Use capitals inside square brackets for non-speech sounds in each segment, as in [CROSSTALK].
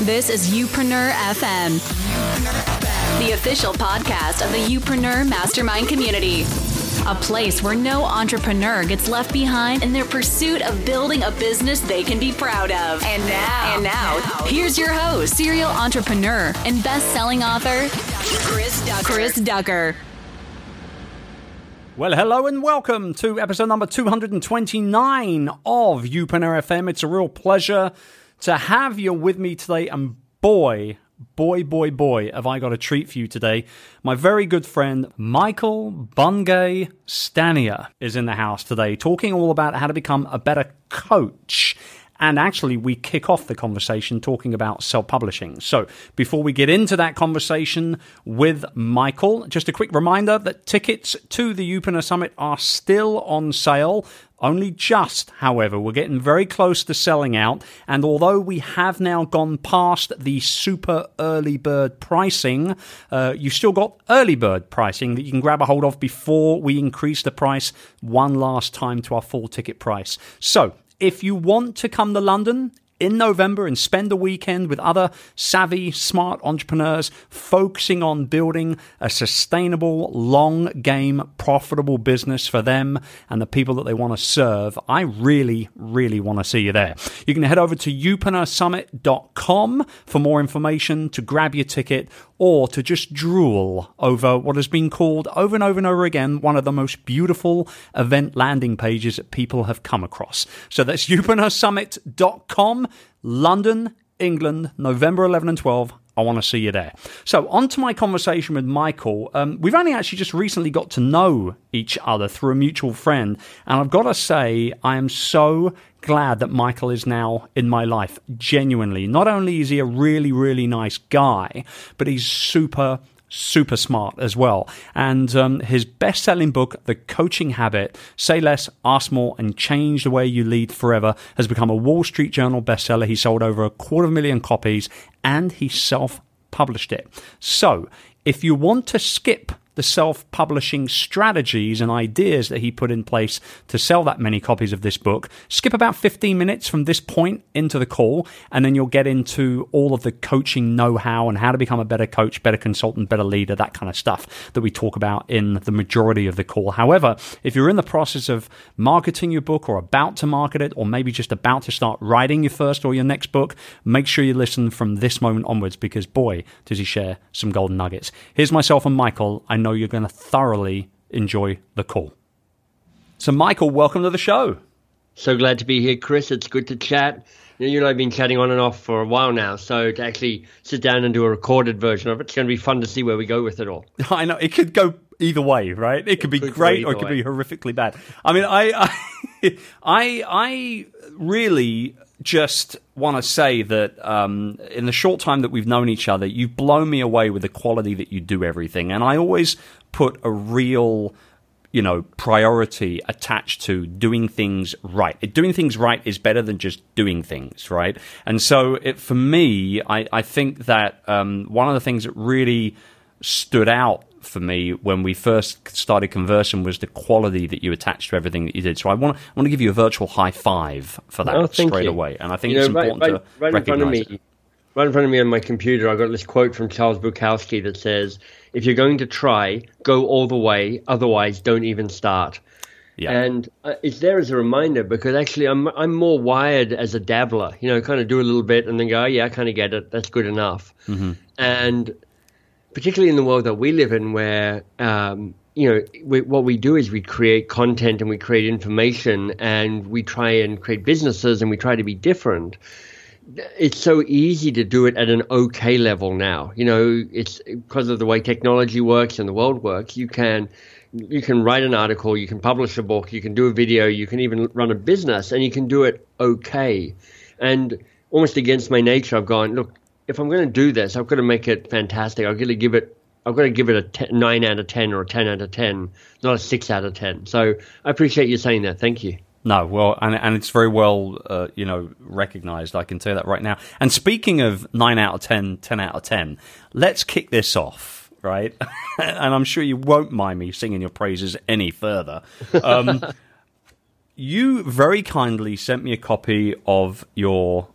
This is Youpreneur FM, the official podcast of the Youpreneur Mastermind community. A place where no entrepreneur gets left behind in their pursuit of building a business they can be proud of. And now, and now, here's your host, serial entrepreneur and best-selling author, Chris Ducker. Chris Ducker. Well, hello and welcome to episode number 229 of Youpreneur FM. It's a real pleasure to have you with me today. And boy, boy, boy, boy, have I got a treat for you today. My very good friend Michael Bungay Stanier is in the house today, talking all about how to become a better coach. And actually, we kick off the conversation talking about self publishing. So, before we get into that conversation with Michael, just a quick reminder that tickets to the Youpreneur Summit are still on sale. Only just, however, we're getting very close to selling out. And although we have now gone past the super early bird pricing, uh, you've still got early bird pricing that you can grab a hold of before we increase the price one last time to our full ticket price. So if you want to come to London in November and spend a weekend with other savvy, smart entrepreneurs focusing on building a sustainable, long game, profitable business for them and the people that they want to serve, I really, really want to see you there. You can head over to youpreneursummit.com for more information to grab your ticket or to just drool over what has been called over and over and over again one of the most beautiful event landing pages that people have come across. So that's [LAUGHS] youpreneursummit.com, London, England, November 11 and 12. I want to see you there. So, on to my conversation with Michael. Um, we've only actually just recently got to know each other through a mutual friend. And I've got to say, I am so glad that Michael is now in my life. Genuinely. Not only is he a really, really nice guy, but he's super super smart as well. And um, his best selling book, The Coaching Habit Say Less, Ask More, and Change the Way You Lead Forever, has become a Wall Street Journal bestseller. He sold over a quarter of a million copies and he self published it. So if you want to skip the self publishing strategies and ideas that he put in place to sell that many copies of this book. Skip about 15 minutes from this point into the call, and then you'll get into all of the coaching know how and how to become a better coach, better consultant, better leader, that kind of stuff that we talk about in the majority of the call. However, if you're in the process of marketing your book or about to market it, or maybe just about to start writing your first or your next book, make sure you listen from this moment onwards because boy, does he share some golden nuggets. Here's myself and Michael. I know you're going to thoroughly enjoy the call. So, Michael, welcome to the show. So glad to be here, Chris. It's good to chat. You, and I have been chatting on and off for a while now, so to actually sit down and do a recorded version of it, it's going to be fun to see where we go with it all. [LAUGHS] I know it could go either way, right? It could be could great or it could way. be horrifically bad. I mean, I, I, [LAUGHS] I, I really just want to say that um, in the short time that we've known each other, you've blown me away with the quality that you do everything. And I always put a real, you know, priority attached to doing things right. Doing things right is better than just doing things, right? And so it, for me, I, I think that um, one of the things that really stood out for me when we first started conversing was the quality that you attached to everything that you did. So I want to, I want to give you a virtual high five for that oh, straight you. away. And I think you it's know, important right, to right, right recognize in front of me, Right in front of me on my computer, I got this quote from Charles Bukowski that says, "If you're going to try, go all the way. Otherwise, don't even start." Yeah. And uh, it's there as a reminder because actually I'm I'm more wired as a dabbler, you know, kind of do a little bit and then go, oh, yeah, I kind of get it. That's good enough. Mm-hmm. And particularly in the world that we live in, where um, you know we, what we do is we create content and we create information and we try and create businesses and we try to be different. It's so easy to do it at an okay level now. You know, it's because of the way technology works and the world works. You can you can write an article, you can publish a book, you can do a video, you can even run a business, and you can do it okay. And almost against my nature, I've gone, look, if I'm going to do this, I've got to make it fantastic. I've got to give it. I've got to give it a nine out of ten or a ten out of ten, not a six out of ten. So I appreciate you saying that. Thank you. No, well, and and it's very well, uh, you know, recognised. I can tell that right now. And speaking of nine out of 10, 10 out of ten, let's kick this off, right? [LAUGHS] and I'm sure you won't mind me singing your praises any further. Um, [LAUGHS] you very kindly sent me a copy of your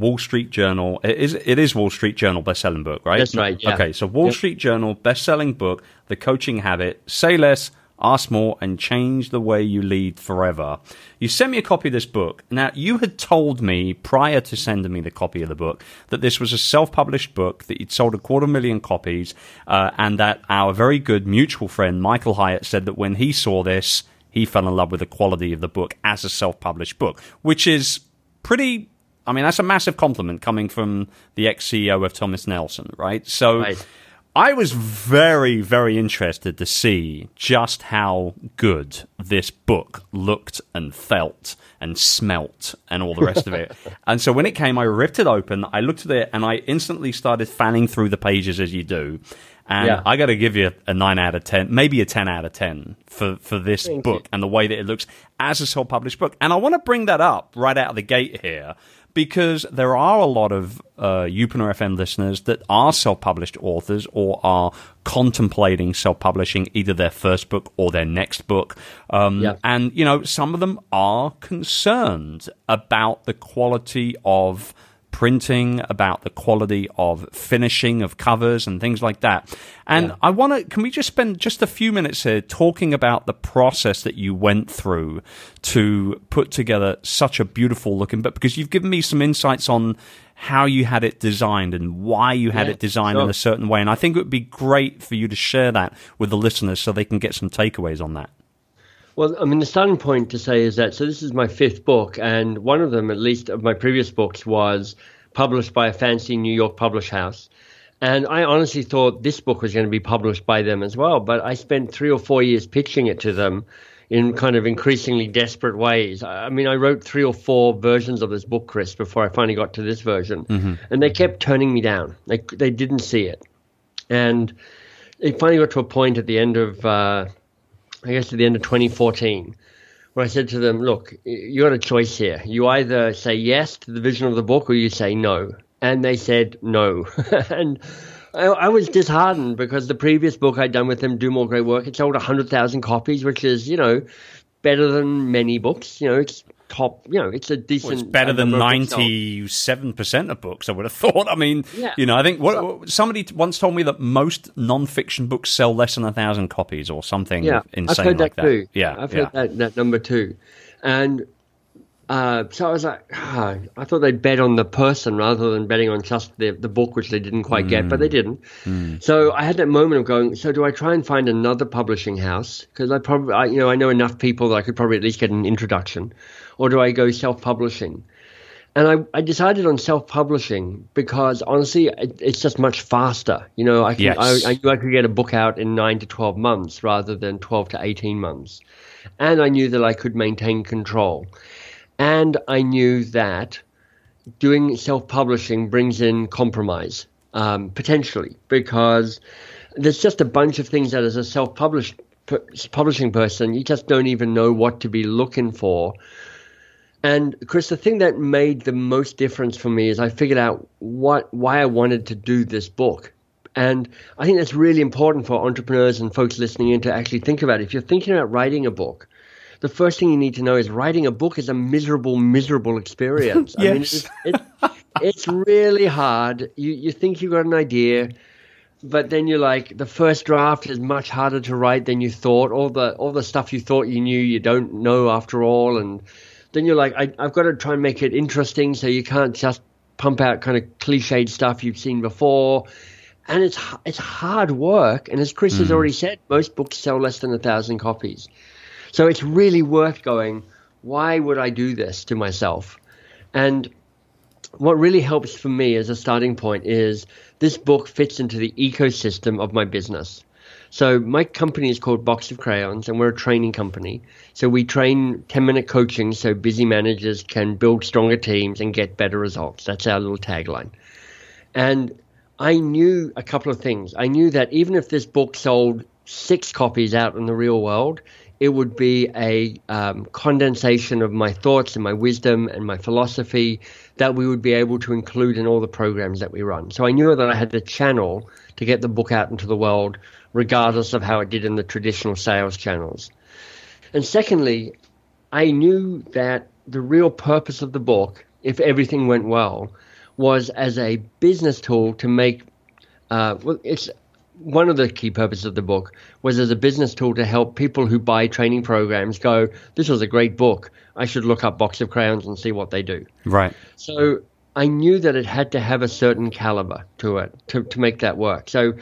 Wall Street Journal. It is it is Wall Street Journal best-selling book, right? That's right. Yeah. Okay, so Wall yep. Street Journal best-selling book, The Coaching Habit. Say less, ask more, and change the way you lead forever. You sent me a copy of this book. Now, you had told me prior to sending me the copy of the book that this was a self-published book that you'd sold a quarter million copies, uh, and that our very good mutual friend Michael Hyatt said that when he saw this he fell in love with the quality of the book as a self published book, which is pretty. I mean, that's a massive compliment coming from the ex CEO of Thomas Nelson, right? So. Right. I was very, very interested to see just how good this book looked and felt and smelt and all the rest of it. [LAUGHS] And so when it came, I ripped it open, I looked at it, and I instantly started fanning through the pages as you do. And yeah. I got to give you a, nine out of ten, maybe a ten out of ten for for this Thank book you. and the way that it looks as a self-published book. And I want to bring that up right out of the gate here because there are a lot of uh, Youpreneur FM listeners that are self-published authors or are contemplating self-publishing either their first book or their next book. Um, yeah. And you know, some of them are concerned about the quality of printing, about the quality of finishing of covers and things like that. And yeah. I want to, can we just spend just a few minutes here talking about the process that you went through to put together such a beautiful looking book? Because you've given me some insights on how you had it designed and why you had yeah, it designed sure. in a certain way. And I think it would be great for you to share that with the listeners so they can get some takeaways on that. Well, I mean, the starting point to say is that so this is my fifth book, and one of them, at least of my previous books, was published by a fancy New York publish house. And I honestly thought this book was going to be published by them as well, but I spent three or four years pitching it to them in kind of increasingly desperate ways. I mean, I wrote three or four versions of this book, Chris, before I finally got to this version, mm-hmm. and they kept turning me down. They they didn't see it, and it finally got to a point at the end of. Uh, I guess at the end of 2014, where I said to them, look, you got a choice here. You either say yes to the vision of the book or you say no. And they said no. [LAUGHS] and I, I, was disheartened because the previous book I'd done with them, Do More Great Work, it sold 100,000 copies, which is, you know, better than many books. You know, it's top. You know, it's a decent. Well, it's better than ninety-seven percent of books. I would have thought. I mean, yeah. you know, I think what, somebody once told me that most non-fiction books sell less than a thousand copies or something yeah, insane I've heard like that. Too. Yeah, I've heard that, that number too, and. Uh, so I was like, oh, I thought they'd bet on the person rather than betting on just the, the book, which they didn't quite mm. get, but they didn't. Mm. So I had that moment of going, so do I try and find another publishing house? Because I probably, I, you know, I know enough people that I could probably at least get an introduction or do I go self publishing? And I, I decided on self publishing because honestly, it, it's just much faster. You know, I, can, yes. I, I knew I could get a book out in nine to 12 months rather than 12 to 18 months. And I knew that I could maintain control. And I knew that doing self publishing brings in compromise, um, potentially, because there's just a bunch of things that as a self published publishing person, you just don't even know what to be looking for and Chris, the thing that made the most difference for me is I figured out what why I wanted to do this book. And I think that's really important for entrepreneurs and folks listening in to actually think about. It. If you're thinking about writing a book, the first thing you need to know is writing a book is a miserable, miserable experience. yes. [LAUGHS] I mean, it's, it's, it's really hard. You you think you got an idea, but then you're like the first draft is much harder to write than you thought. All the all the stuff you thought you knew you don't know after all, and then you're like, I, have got to try and make it interesting, so you can't just pump out kind of cliched stuff you've seen before. And it's it's hard work, and as Chris mm. has hmm. already said, most books sell less than a thousand copies, so it's really worth going. Why would I do this to myself? And what really helps for me as a starting point is this book fits into the ecosystem of my business. So my company is called Box of Crayons, and we're a training company. So we train 10 minute coaching so busy managers can build stronger teams and get better results. That's our little tagline. And I knew a couple of things. I knew that even if this book sold six copies out in the real world, it would be a um, condensation of my thoughts and my wisdom and my philosophy that we would be able to include in all the programs that we run. So I knew that I had the channel to get the book out into the world, regardless of how it did in the traditional sales channels. And secondly, I knew that the real purpose of the book, if everything went well, was as a business tool to make. Uh, well, it's one of the key purposes of the book was as a business tool to help people who buy training programs go, "This was a great book. I should look up Box of Crayons and see what they do." Right. So I knew that it had to have a certain caliber to it to, to make that work. So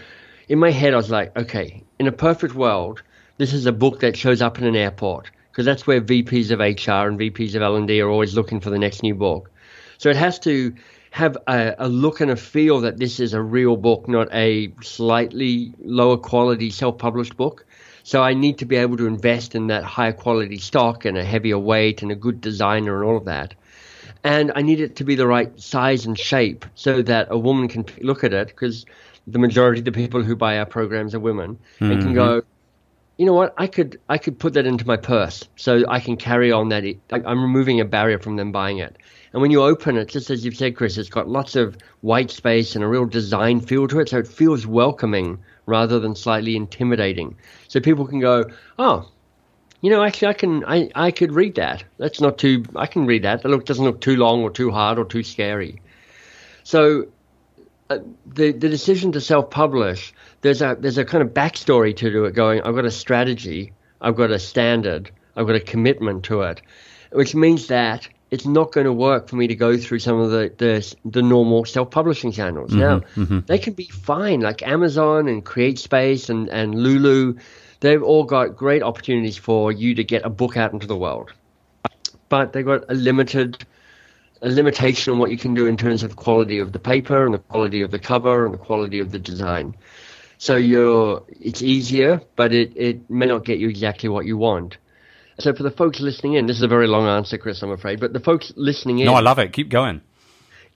in my head, I was like, okay, in a perfect world, this is a book that shows up in an airport because that's where VPs of HR and VPs of L&D are always looking for the next new book. So it has to have a, a, look and a feel that this is a real book, not a slightly lower quality self published book. So I need to be able to invest in that higher quality stock and a heavier weight and a good designer and all of that. And I need it to be the right size and shape so that a woman can look at it because the majority of the people who buy our programs are women mm-hmm. and can go, you know what, I could I could put that into my purse so I can carry on that. I'm removing a barrier from them buying it. And when you open it, just as you've said, Chris, it's got lots of white space and a real design feel to it, so it feels welcoming rather than slightly intimidating. So people can go, oh, you know, actually, I can, I, I could read that. That's not too, I can read that. That look doesn't look too long or too hard or too scary. So, the the decision to self-publish, there's a there's a kind of backstory to it. Going, I've got a strategy, I've got a standard, I've got a commitment to it, which means that it's not going to work for me to go through some of the the, the normal self-publishing channels. Mm-hmm, now, mm-hmm. they can be fine, like Amazon and CreateSpace and, and Lulu. They've all got great opportunities for you to get a book out into the world, but they've got a limited a limitation on what you can do in terms of the quality of the paper and the quality of the cover and the quality of the design. So you're it's easier, but it, it may not get you exactly what you want. So for the folks listening in, this is a very long answer, Chris, I'm afraid, but the folks listening in. No, I love it. Keep going.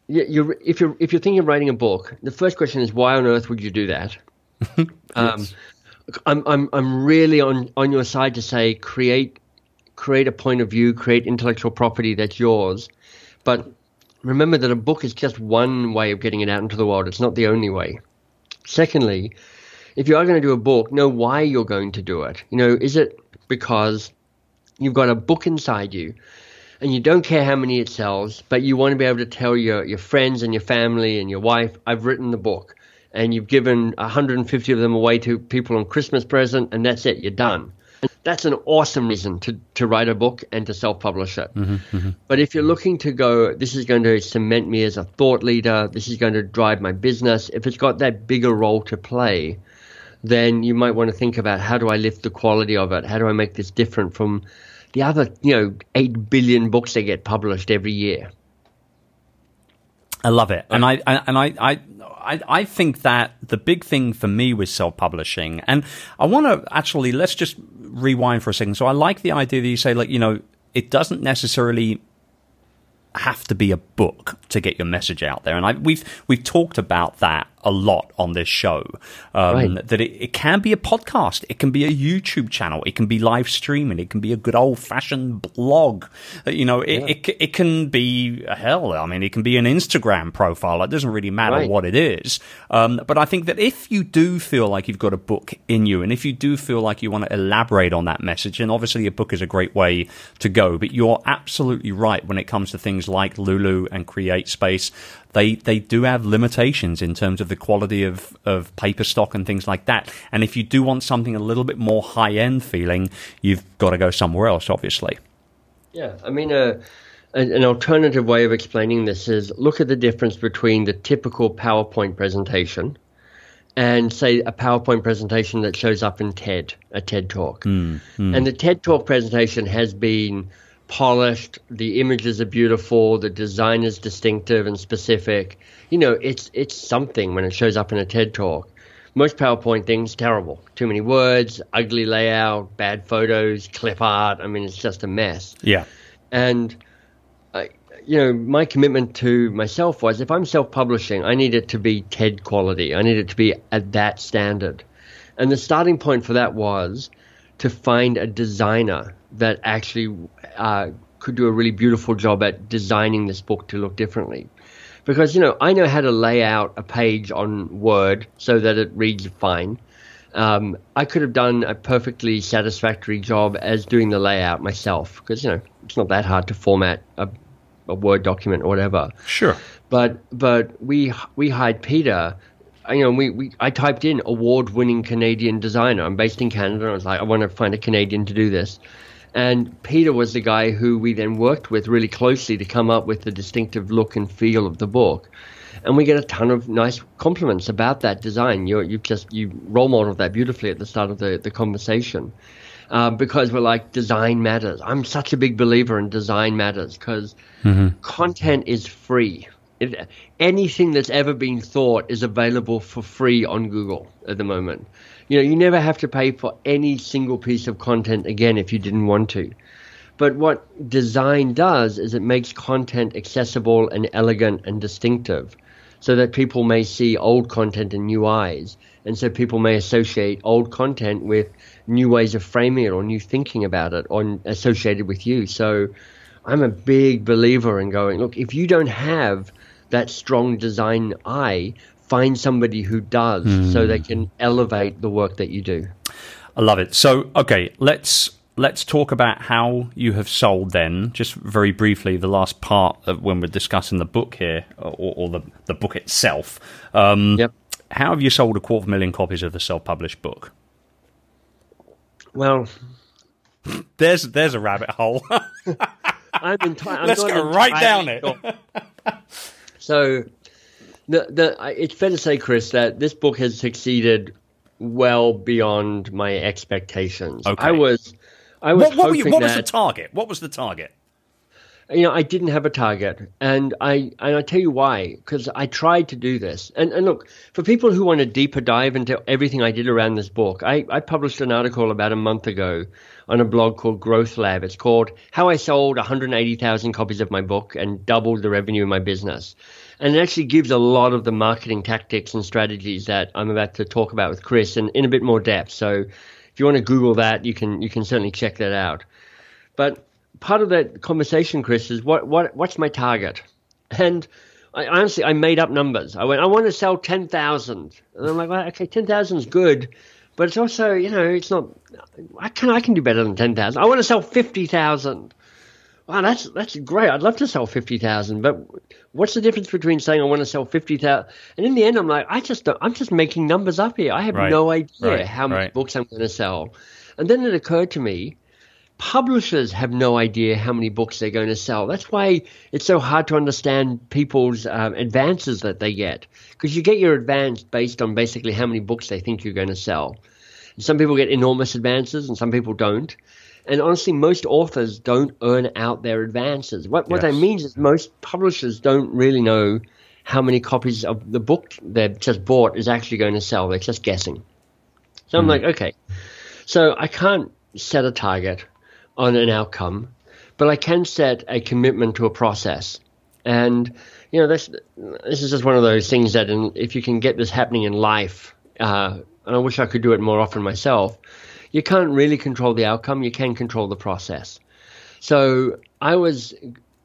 You're, if you're if you're thinking of writing a book, the first question is why on earth would you do that? [LAUGHS] yes. um, I'm I'm I'm really on on your side to say create create a point of view, create intellectual property that's yours, but remember that a book is just one way of getting it out into the world. It's not the only way. Secondly, if you are going to do a book, know why you're going to do it. You know, is it because you've got a book inside you and you don't care how many it sells, but you want to be able to tell your, your friends and your family and your wife, I've written the book. And you've given 150 of them away to people on Christmas present, and that's it, you're done. And that's an awesome reason to, to write a book and to self publish it. Mm-hmm, mm-hmm. But if you're looking to go, this is going to cement me as a thought leader, this is going to drive my business, if it's got that bigger role to play, then you might want to think about how do I lift the quality of it? How do I make this different from the other, you know, 8 billion books that get published every year? I love it. And I, and I, I, I, I think that the big thing for me with self-publishing, and I want to actually, let's just rewind for a second. So I like the idea that you say, like, you know, it doesn't necessarily have to be a book to get your message out there. And I, we've we've talked about that a lot on this show. Um, right. That it, it, can be a podcast, it can be a YouTube channel, it can be live streaming, it can be a good old fashioned blog. Uh, you know, it, yeah. it, it can be hell. I mean, it can be an Instagram profile. It doesn't really matter right. what it is. Um, but I think that if you do feel like you've got a book in you, and if you do feel like you want to elaborate on that message, and obviously a book is a great way to go. But you're absolutely right when it comes to things like Lulu and CreateSpace they they do have limitations in terms of the quality of, of paper stock and things like that. And if you do want something a little bit more high end feeling, you've got to go somewhere else, obviously. Yeah, I mean, uh, an alternative way of explaining this is look at the difference between the typical PowerPoint presentation and say a PowerPoint presentation that shows up in TED, a TED talk. Mm, mm. And the TED talk presentation has been polished. The images are beautiful. The design is distinctive and specific. You know, it's it's something when it shows up in a TED talk. Most PowerPoint things terrible. Too many words, ugly layout, bad photos, clip art. I mean, it's just a mess. Yeah. And I, you know, my commitment to myself was if I'm self-publishing, I need it to be TED quality. I need it to be at that standard. And the starting point for that was to find a designer that actually uh, could do a really beautiful job at designing this book to look differently. Because, you know, I know how to lay out a page on Word so that it reads fine. Um, I could have done a perfectly satisfactory job as doing the layout myself because, you know, it's not that hard to format a a Word document or whatever. Sure. But but we we hired Peter. You know, we, we I typed in award-winning Canadian designer. I'm based in Canada. I was like, I want to find a Canadian to do this. And Peter was the guy who we then worked with really closely to come up with the distinctive look and feel of the book. And we get a ton of nice compliments about that design. You you just you role model that beautifully at the start of the, the conversation. Uh, because we're like design matters. I'm such a big believer in design matters because mm-hmm. content is free. Anything that's ever been thought is available for free on Google at the moment. You know, you never have to pay for any single piece of content again if you didn't want to. But what design does is it makes content accessible and elegant and distinctive so that people may see old content in new eyes. And so people may associate old content with new ways of framing it or new thinking about it or associated with you. So I'm a big believer in going, look, if you don't have that strong design eye, find somebody who does mm. so they can elevate the work that you do. I love it. So, okay, let's let's talk about how you have sold then just very briefly the last part of when we're discussing the book here or, or the, the book itself um, yep. how have you sold a quarter million copies of the self-published book well there's there's a rabbit hole [LAUGHS] I'm enti- let's go right down it [LAUGHS] so the, the, it's fair to say, Chris, that this book has succeeded well beyond my expectations. Okay. I was, I was. What, what, you, what was the target? What was the target? You know, I didn't have a target, and I and I tell you why. Because I tried to do this, and and look for people who want a deeper dive into everything I did around this book. I I published an article about a month ago on a blog called Growth Lab. It's called How I Sold 180,000 Copies of My Book and Doubled the Revenue in My Business and it actually gives a lot of the marketing tactics and strategies that I'm about to talk about with Chris in, in a bit more depth. So if you want to Google that, you can you can certainly check that out. But part of that conversation, Chris, is what what what's my target? And I, honestly, I made up numbers. I went, I want to sell ten thousand, and I'm like, well, okay, ten thousand is good, but it's also, you know, it's not. I can I can do better than ten thousand. I want to sell fifty thousand wow, that's that's great. I'd love to sell fifty thousand, but what's the difference between saying I want to sell fifty thousand and in the end, I'm like, I just I'm just making numbers up here. I have right. no idea right. how many right. books I'm going to sell. And then it occurred to me, publishers have no idea how many books they're going to sell. That's why it's so hard to understand people's um, advances that they get because you get your advance based on basically how many books they think you're going to sell. Some people get enormous advances and some people don't. And honestly, most authors don't earn out their advances. What, what yes. that means is most publishers don't really know how many copies of the book they've just bought is actually going to sell. They're just guessing. So I'm hmm. like, okay. So I can't set a target on an outcome, but I can set a commitment to a process. And you know, this this is just one of those things that, in, if you can get this happening in life, uh, and I wish I could do it more often myself you can't really control the outcome. You can control the process. So I was,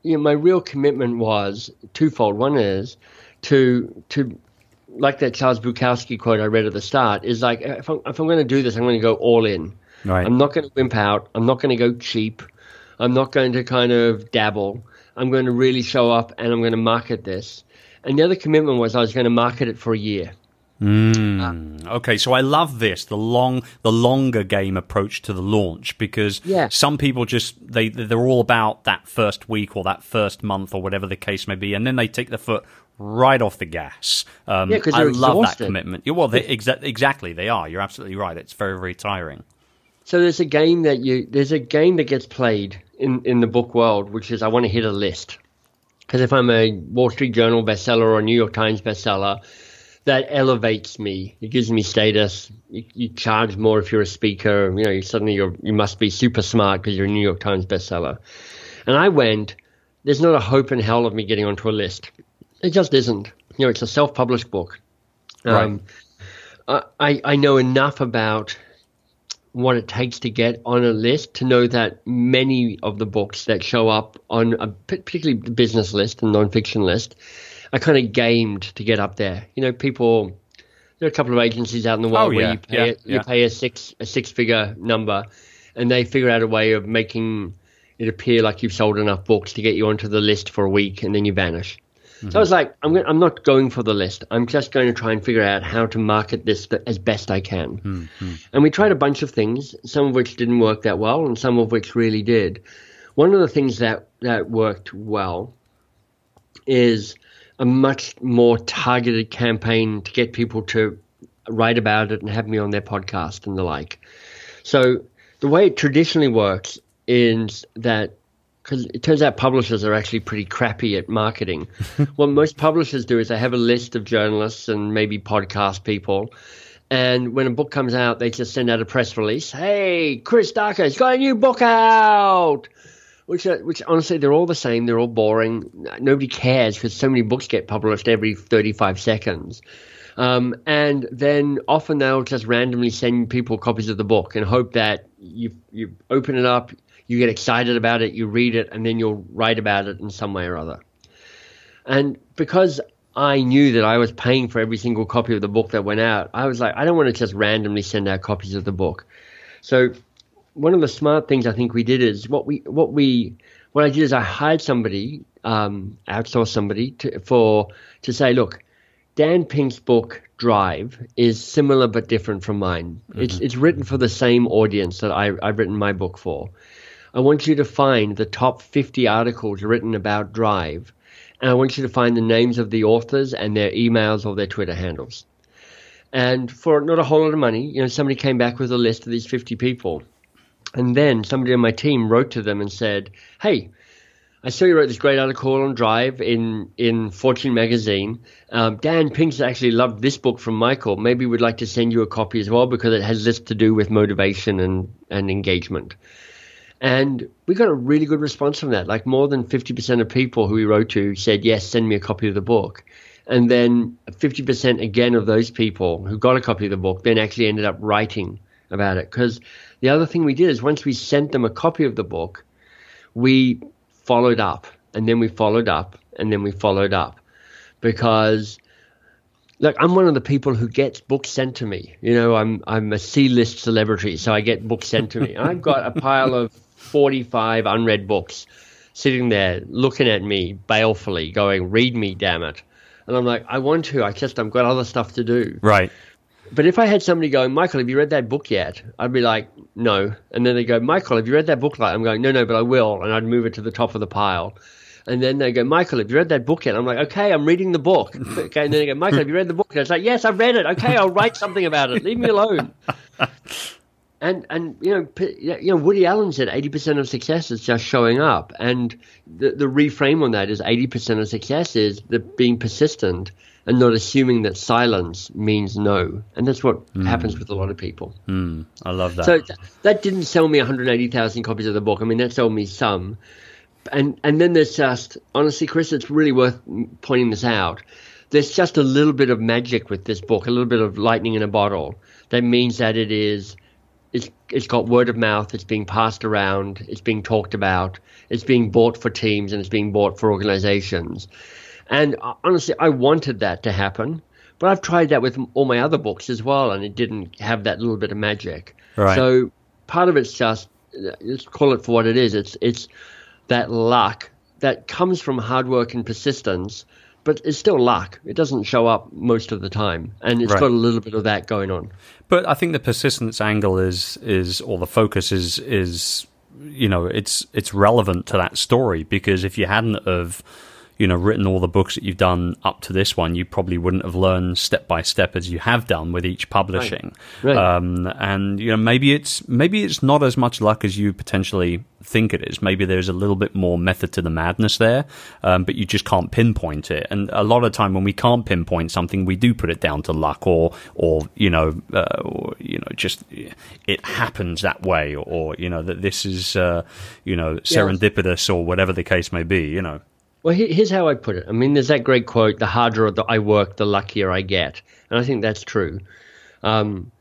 you know, my real commitment was twofold. One is to to like that Charles Bukowski quote I read at the start is like if I'm, if I'm going to do this, I'm going to go all in. Right. I'm not going to wimp out. I'm not going to go cheap. I'm not going to kind of dabble. I'm going to really show up and I'm going to market this. And the other commitment was I was going to market it for a year. Mm, okay, so I love this the long, the longer game approach to the launch because yeah. some people just they they're all about that first week or that first month or whatever the case may be, and then they take the foot right off the gas. Um, yeah, I love exhausted. that commitment. Yeah, well, they, exa- exactly, they are. You're absolutely right. It's very very tiring. So there's a game that you there's a game that gets played in in the book world, which is I want to hit a list. Because if I'm a Wall Street Journal bestseller or a New York Times bestseller, that elevates me. It gives me status. You, you, charge more if you're a speaker. You know, you, suddenly you're you must be super smart because you're a New York Times bestseller. And I went. There's not a hope in hell of me getting onto a list. It just isn't. You know, it's a self-published book. Um, right. I I know enough about what it takes to get on a list to know that many of the books that show up on a particularly business list and nonfiction list I kind of gamed to get up there. You know, people. There are a couple of agencies out in the world oh, yeah, where you pay, yeah, you yeah. pay a six a six figure number, and they figure out a way of making it appear like you've sold enough books to get you onto the list for a week and then you vanish. Mm-hmm. So I was like, I'm, going, I'm not going for the list. I'm just going to try and figure out how to market this as best I can. Mm-hmm. And we tried a bunch of things, some of which didn't work that well, and some of which really did. One of the things that, that worked well is a much more targeted campaign to get people to write about it and have me on their podcast and the like. So the way it traditionally works is that because it turns out publishers are actually pretty crappy at marketing. [LAUGHS] what most publishers do is they have a list of journalists and maybe podcast people. And when a book comes out, they just send out a press release. Hey, Chris Ducker's got a new book out. Which, are, which honestly, they're all the same. They're all boring. Nobody cares because so many books get published every 35 seconds. Um, and then often they'll just randomly send people copies of the book and hope that you you open it up, you get excited about it, you read it, and then you'll write about it in some way or other. And because I knew that I was paying for every single copy of the book that went out, I was like, I don't want to just randomly send out copies of the book. So one of the smart things I think we did is what we what we what I did is I hired somebody, um, outsourced somebody to, for to say, look, Dan Pink's book Drive is similar but different from mine. Mm-hmm. It's it's written for the same audience that I, I've written my book for. I want you to find the top 50 articles written about Drive, and I want you to find the names of the authors and their emails or their Twitter handles. And for not a whole lot of money, you know, somebody came back with a list of these 50 people. And then somebody on my team wrote to them and said, Hey, I saw you wrote this great article on Drive in in Fortune magazine. Um, Dan Pink's actually loved this book from Michael. Maybe we'd like to send you a copy as well because it has this to do with motivation and and engagement. And we got a really good response from that. Like more than fifty percent of people who we wrote to said yes, send me a copy of the book. And then 50% again of those people who got a copy of the book then actually ended up writing about it. Because the other thing we did is once we sent them a copy of the book, we followed up and then we followed up and then we followed up. Because look i'm one of the people who gets books sent to me. You know i'm i'm a c-list celebrity so i get books sent to me. I've got a pile of 45 unread books sitting there looking at me balefully going read me damn it. And i'm like i want to. I just i've got other stuff to do. Right but if I had somebody going, Michael, have you read that book yet? I'd be like, no. And then they go, Michael, have you read that book yet? I'm going, no, no, but I will. And I'd move it to the top of the pile. And then they go, Michael, have you read that book yet? I'm like, okay, I'm reading the book. [LAUGHS] Okay, and then they go, Michael, have you read the book? And I was like, yes, I've read it. Okay, I'll write something about it. Leave me alone. [LAUGHS] and and you know, you know, Woody Allen said eighty percent of success is just showing up, and the the reframe on that is eighty percent of success is the being persistent and not assuming that silence means no. And that's what mm. happens with a lot of people. Mm. I love that. So th- that didn't sell me 180,000 copies of the book. I mean, that sold me some. And and then there's just honestly, Chris, it's really worth pointing this out. There's just a little bit of magic with this book, a little bit of lightning in a bottle. That means that it is it's, it's got word of mouth. It's being passed around. It's being talked about. It's being bought for teams and it's being bought for organizations. And uh, honestly, I wanted that to happen, but I've tried that with all my other books as well, and it didn't have that little bit of magic. Right. So part of it's just let's call it for what it is. It's it's that luck that comes from hard work and persistence, but it's still luck. It doesn't show up most of the time, and it's right. got a little bit of that going on. But I think the persistence angle is is or the focus is is you know it's it's relevant to that story because if you hadn't of you know written all the books that you've done up to this one, you probably wouldn't have learned step by step as you have done with each publishing. Right. Right. Um, and you know maybe it's maybe it's not as much luck as you potentially think it is. Maybe there's a little bit more method to the madness there, um, but you just can't pinpoint it. And a lot of time when we can't pinpoint something, we do put it down to luck or or you know uh, or, you know just it happens that way or, or you know that this is uh, you know serendipitous yes. or whatever the case may be. You know. Well, here's how I put it. I mean, there's that great quote: "The harder I work, the luckier I get," and I think that's true. Um,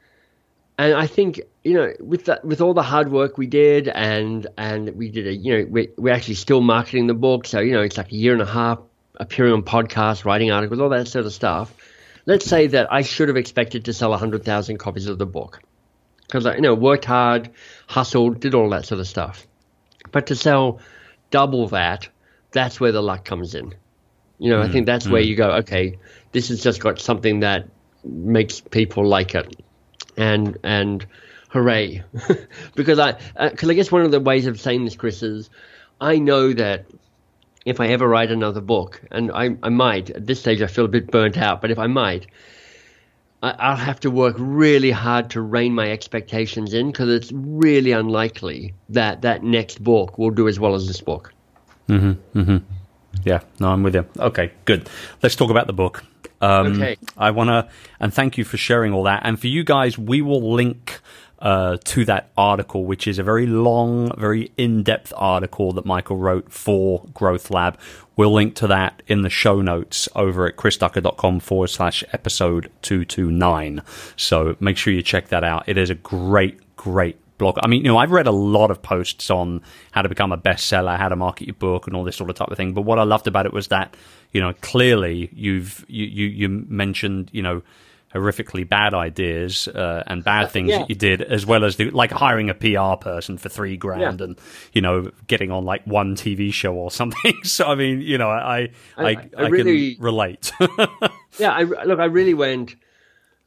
and I think you know, with that, with all the hard work we did, and and we did a, you know, we we're actually still marketing the book, so you know, it's like a year and a half appearing on podcasts, writing articles, all that sort of stuff. Let's say that I should have expected to sell hundred thousand copies of the book because I, you know, worked hard, hustled, did all that sort of stuff. But to sell double that, that's where the luck comes in. You know, mm. I think that's mm. where you go, okay, this has just got something that makes people like it. And, and, hooray. [LAUGHS] because I, because uh, I guess one of the ways of saying this, Chris, is I know that if I ever write another book, and I, I might, at this stage I feel a bit burnt out, but if I might, I, will have to work really hard to rein my expectations in because it's really unlikely that that next book will do as well as this book. Mm-hmm, mm-hmm. Yeah, no, I'm with you. Okay, good. Let's talk about the book. Um, okay. I want to, and thank you for sharing all that. And for you guys, we will link uh, to that article, which is a very long, very in depth article that Michael wrote for Growth Lab. We'll link to that in the show notes over at chrisducker.com forward slash episode 229. So make sure you check that out. It is a great, great blog. I mean, you know, I've read a lot of posts on how to become a bestseller, how to market your book, and all this sort of type of thing. But what I loved about it was that, you know, clearly you've you you, you mentioned, you know, horrifically bad ideas uh, and bad things yeah. that you did, as well as the, like hiring a PR person for three grand yeah. and you know getting on like one TV show or [LAUGHS] something. so I mean, you know, I I, I, I really, can relate. [LAUGHS] yeah, I, look, I really went.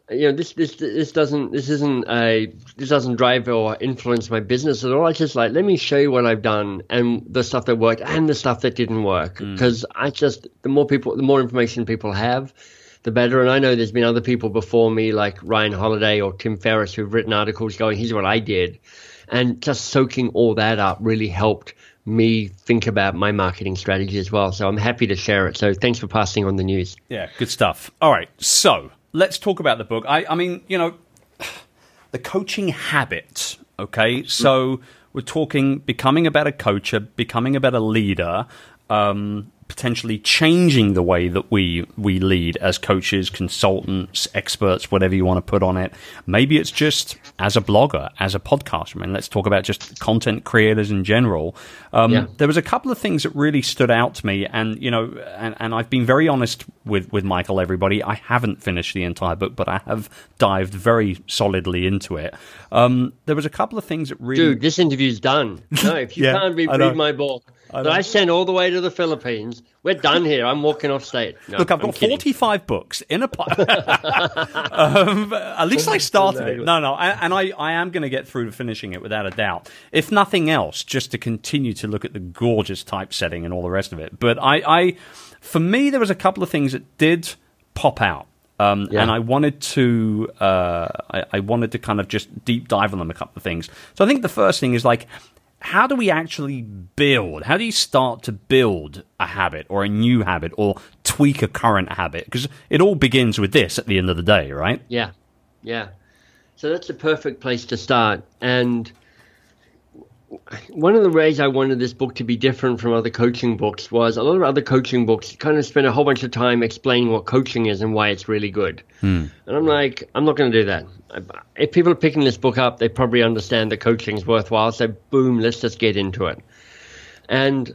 You know, this this this doesn't this isn't a this doesn't drive or influence my business at all. I just like let me show you what I've done and the stuff that worked and the stuff that didn't work because mm. I just the more people the more information people have the better. And I know there's been other people before me, like Ryan Holiday or Tim Ferriss, who've written articles going, here's what I did. And just soaking all that up really helped me think about my marketing strategy as well. So I'm happy to share it. So thanks for passing on the news. Yeah, good stuff. All right. So let's talk about the book. I, I mean, you know, [SIGHS] the coaching habit. Okay. So we're talking becoming a better coacher, becoming a better leader. Um, potentially changing the way that we we lead as coaches, consultants, experts, whatever you want to put on it. Maybe it's just as a blogger, as a podcaster. I mean, let's talk about just content creators in general. Um, yeah. There was a couple of things that really stood out to me, and you know, and, and I've been very honest with with Michael. Everybody, I haven't finished the entire book, but I have dived very solidly into it. Um, there was a couple of things that really, dude, this interview's done. No, if you [LAUGHS] yeah, can't read, read my book that I sent all the way to the Philippines. We're done here. I'm walking off stage. No, Look, I've got 45 books in a pile. [LAUGHS] um, at least I started it. No, no, and I, I am going to get through to finishing it without a doubt. If nothing else, just to continue to look at the gorgeous typesetting and all the rest of it. But I, I for me, there was a couple of things that did pop out. Um, yeah. And I wanted to, uh, I, I, wanted to kind of just deep dive on them a couple of things. So I think the first thing is like how do we actually build? How do you start to build a habit or a new habit or tweak a current habit? Because it all begins with this at the end of the day, right? Yeah, yeah. So that's the perfect place to start. And one of the ways I wanted this book to be different from other coaching books was a lot of other coaching books kind of spend a whole bunch of time explaining what coaching is and why it's really good. Hmm. And I'm like, I'm not going to do that. If people are picking this book up, they probably understand that coaching is worthwhile. So, boom, let's just get into it. And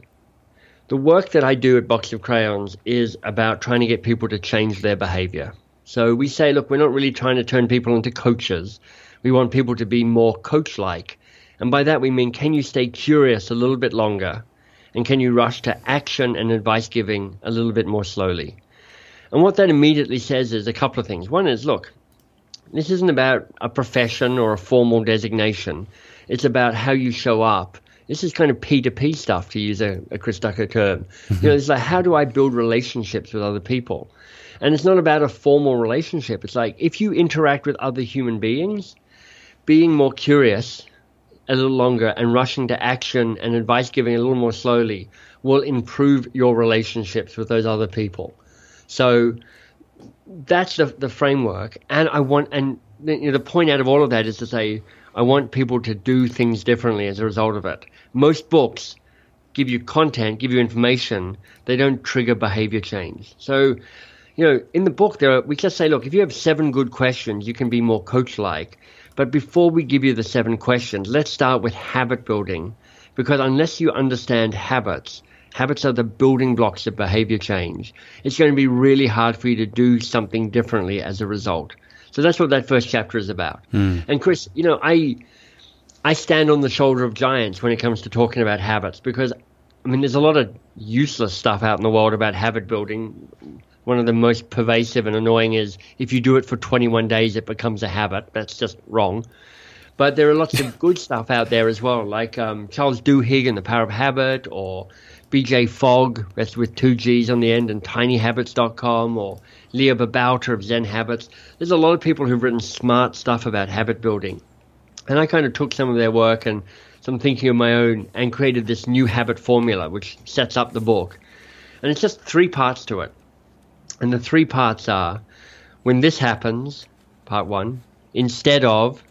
the work that I do at Box of Crayons is about trying to get people to change their behavior. So we say, look, we're not really trying to turn people into coaches. We want people to be more coach like and by that we mean can you stay curious a little bit longer? And can you rush to action and advice giving a little bit more slowly? And what that immediately says is a couple of things. One is look, this isn't about a profession or a formal designation, it's about how you show up. This is kind of P2P stuff, to use a, a Chris Ducker term. Mm-hmm. you know, it's like, how do I build relationships with other people? And it's not about a formal relationship. It's like if you interact with other human beings, being more curious a little longer and rushing to action and advice giving a little more slowly will improve your relationships with those other people. So that's the, the framework. And I want, and you know, the point out of all of that is to say, I want people to do things differently as a result of it. Most books give you content, give you information, they don't trigger behavior change. So, you know, in the book, there are, we just say, look, if you have seven good questions, you can be more coach like. But before we give you the seven questions, let's start with habit building. Because unless you understand habits, habits are the building blocks of behavior change, it's going to be really hard for you to do something differently as a result. So that's what that first chapter is about. Mm. And Chris, you know, I I stand on the shoulder of giants when it comes to talking about habits because, I mean, there's a lot of useless stuff out in the world about habit building. One of the most pervasive and annoying is if you do it for 21 days, it becomes a habit. That's just wrong. But there are lots of good [LAUGHS] stuff out there as well, like um, Charles Duhigg and The Power of Habit, or BJ Fogg, that's with two G's on the end, and tinyhabits.com, or Leo Babauta of Zen Habits. There's a lot of people who've written smart stuff about habit building. And I kind of took some of their work and some thinking of my own and created this new habit formula, which sets up the book. And it's just three parts to it. And the three parts are when this happens, part one, instead of,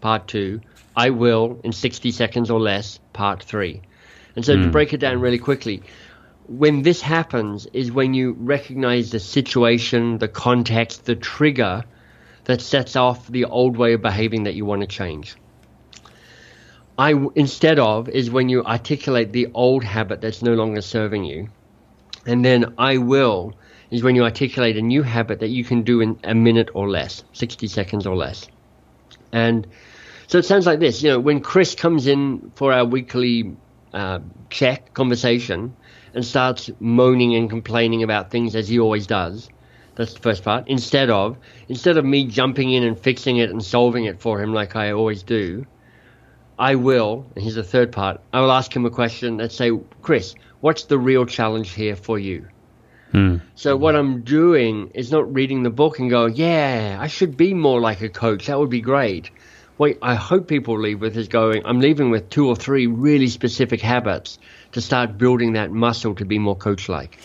part two, I will in 60 seconds or less, part three. And so mm. to hmm. break it down really quickly, when this happens is when you recognize the situation, the context, the trigger that sets off the old way of behaving that you want to change. I instead of is when you articulate the old habit that's no longer serving you. And then I will is when you articulate a new habit that you can do in a minute or less, 60 seconds or less. And so it sounds like this, you know, when Chris comes in for our weekly uh, check conversation and starts moaning and complaining about things as he always does, that's the first part. Instead of instead of me jumping in and fixing it and solving it for him like I always do, I will, and here's the third part, I will ask him a question Let's say, Chris, what's the real challenge here for you? Hmm. So what I'm doing is not reading the book and going, yeah, I should be more like a coach. That would be great. What I hope people leave with is going, I'm leaving with two or three really specific habits to start building that muscle to be more coach like.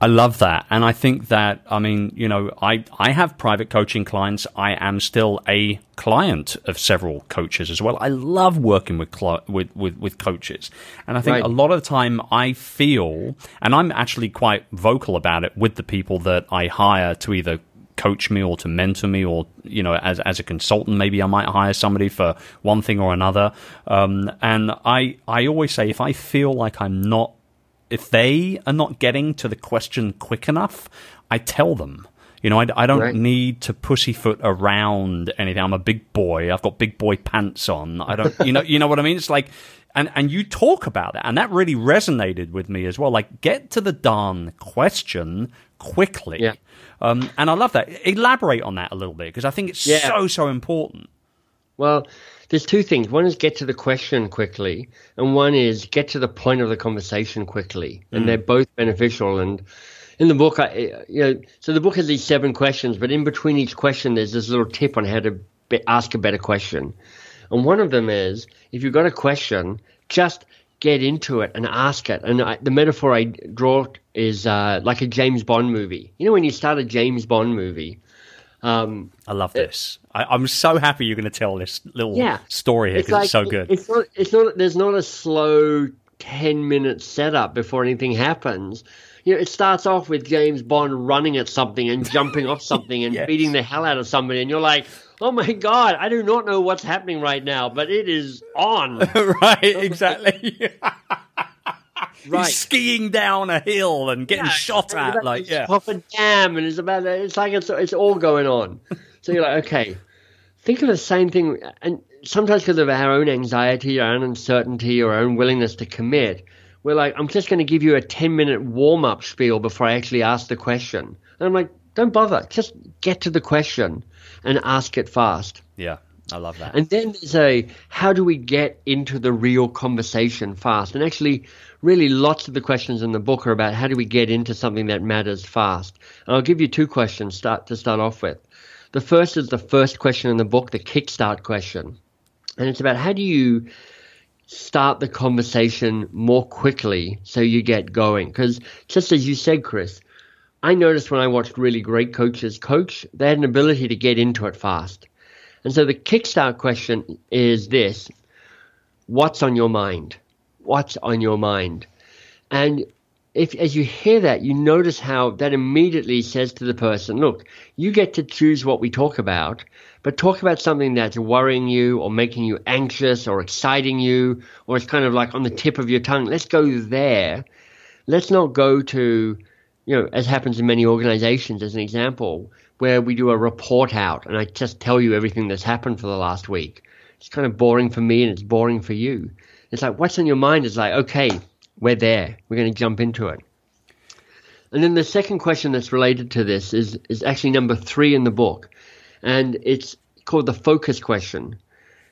I love that. And I think that, I mean, you know, I, I have private coaching clients. I am still a client of several coaches as well. I love working with, with, with, with coaches. And I think right. a lot of the time I feel, and I'm actually quite vocal about it with the people that I hire to either coach me or to mentor me or you know as as a consultant maybe I might hire somebody for one thing or another um, and I I always say if I feel like I'm not if they are not getting to the question quick enough, I tell them. You know, I, I don't right. need to pussyfoot around anything. I'm a big boy. I've got big boy pants on. I don't, you know, you know what I mean? It's like, and and you talk about it, and that really resonated with me as well. Like, get to the darn question quickly. Yeah. Um, and I love that. Elaborate on that a little bit because I think it's yeah. so so important. Well, there's two things. One is get to the question quickly, and one is get to the point of the conversation quickly, and mm. they're both beneficial. And in the book, I, you know, so the book has these seven questions, but in between each question, there's this little tip on how to be, ask a better question. And one of them is if you've got a question, just get into it and ask it. And I, the metaphor I draw is uh, like a James Bond movie. You know, when you start a James Bond movie, um, I love this. I, am so happy you're going to tell this little yeah, story here because it's, like, it's, so good. It's not. It's not. There's not a slow ten minute setup before anything happens. You know, it starts off with James Bond running at something and jumping off [LAUGHS] something and yes. beating the hell out of somebody, and you're like, "Oh my god, I do not know what's happening right now, but it is on." [LAUGHS] right, exactly. [LAUGHS] right. He's skiing down a hill and getting yeah, shot at, like yeah, off a dam, and it's about it's like it's it's all going on. So you're like, okay, think of the same thing, and sometimes because of our own anxiety, our own uncertainty, or our own willingness to commit, we're like, I'm just going to give you a ten minute warm up spiel before I actually ask the question, and I'm like, don't bother, just get to the question and ask it fast. Yeah. I love that. And then there's a how do we get into the real conversation fast? And actually, really lots of the questions in the book are about how do we get into something that matters fast. And I'll give you two questions start to start off with. The first is the first question in the book, the kickstart question. And it's about how do you start the conversation more quickly so you get going? Because just as you said, Chris, I noticed when I watched really great coaches coach, they had an ability to get into it fast. And so the kickstart question is this What's on your mind? What's on your mind. And if as you hear that, you notice how that immediately says to the person, look, you get to choose what we talk about, but talk about something that's worrying you or making you anxious or exciting you, or it's kind of like on the tip of your tongue. Let's go there. Let's not go to, you know, as happens in many organizations, as an example, where we do a report out and I just tell you everything that's happened for the last week. it's kind of boring for me and it's boring for you. It's like, what's on your mind? is like, okay, we're there. We're going to jump into it. And then the second question that's related to this is, is actually number three in the book. And it's called the focus question.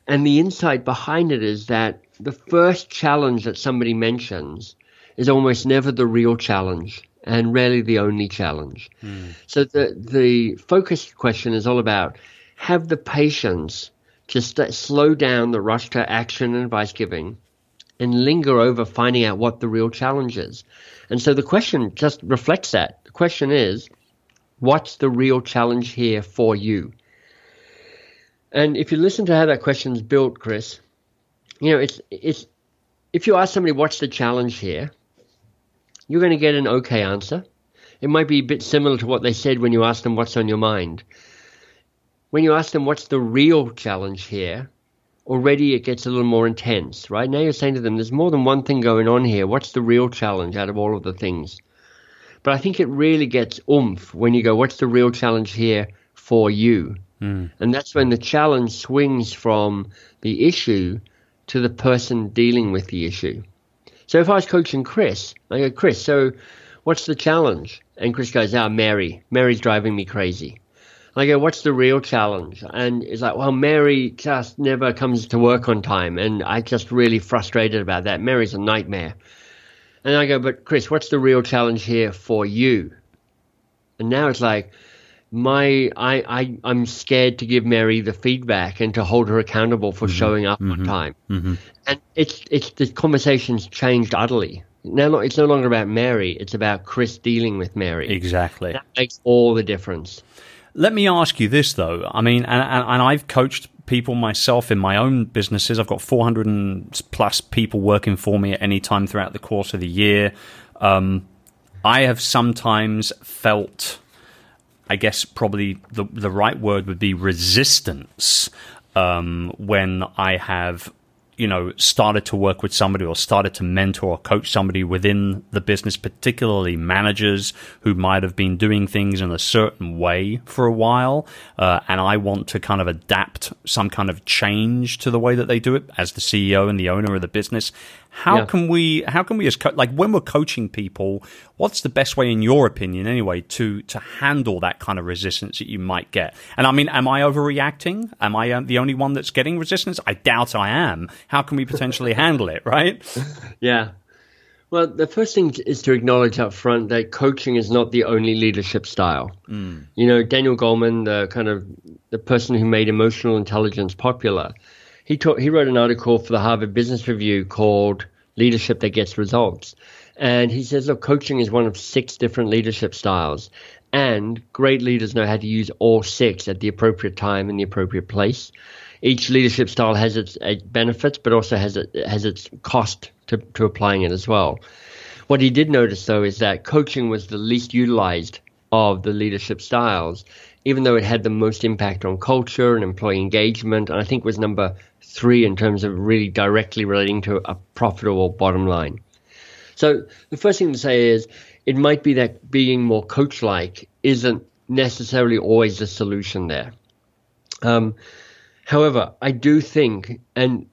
And the insight behind it is that the first challenge that somebody mentions is almost never the real challenge and rarely the only challenge. Mm. So the the focus question is all about have the patience to st- slow down the rush to action and advice giving and linger over finding out what the real challenge is. And so the question just reflects that. The question is, what's the real challenge here for you? And if you listen to how that question is built, Chris, you know, it's it's if you ask somebody what's the challenge here, you're going to get an okay answer. It might be a bit similar to what they said when you asked them what's on your mind. When you ask them what's the real challenge here, already it gets a little more intense, right? Now you're saying to them, there's more than one thing going on here. What's the real challenge out of all of the things? But I think it really gets oomph when you go, what's the real challenge here for you? Mm. And that's when the challenge swings from the issue to the person dealing with the issue. So if I was coaching Chris, I go, Chris, so what's the challenge? And Chris goes, ah, oh, Mary. Mary's driving me crazy. I go, what's the real challenge? And it's like, well, Mary just never comes to work on time. And I just really frustrated about that. Mary's a nightmare. And I go, but Chris, what's the real challenge here for you? And now it's like, my I, I I'm scared to give Mary the feedback and to hold her accountable for mm-hmm. showing up mm-hmm. on time. Mm-hmm. And it's it's the conversation's changed utterly. Now it's no longer about Mary; it's about Chris dealing with Mary. Exactly. That makes all the difference. Let me ask you this though. I mean, and, and, and I've coached people myself in my own businesses. I've got 400 plus people working for me at any time throughout the course of the year. Um, I have sometimes felt I guess probably the the right word would be resistance um, when I have you know started to work with somebody or started to mentor or coach somebody within the business particularly managers who might have been doing things in a certain way for a while. Uh, and i want to kind of adapt some kind of change to the way that they do it as the ceo and the owner of the business how yeah. can we? How can we as co- like when we're coaching people? What's the best way, in your opinion, anyway, to to handle that kind of resistance that you might get? And I mean, am I overreacting? Am I uh, the only one that's getting resistance? I doubt I am. How can we potentially [LAUGHS] handle it? Right? Yeah. Well, the first thing is to acknowledge up front that coaching is not the only leadership style. Mm. You know, Daniel Goleman, the kind of the person who made emotional intelligence popular, he taught, he wrote an article for the Harvard Business Review called "Leadership That Gets Results," and he says, "Look, coaching is one of six different leadership styles." And great leaders know how to use all six at the appropriate time in the appropriate place. Each leadership style has its benefits, but also has it has its cost to, to applying it as well. What he did notice, though, is that coaching was the least utilized of the leadership styles, even though it had the most impact on culture and employee engagement, and I think was number three in terms of really directly relating to a profitable bottom line. So the first thing to say is it might be that being more coach like isn't necessarily always the solution there. Um, however, I do think, and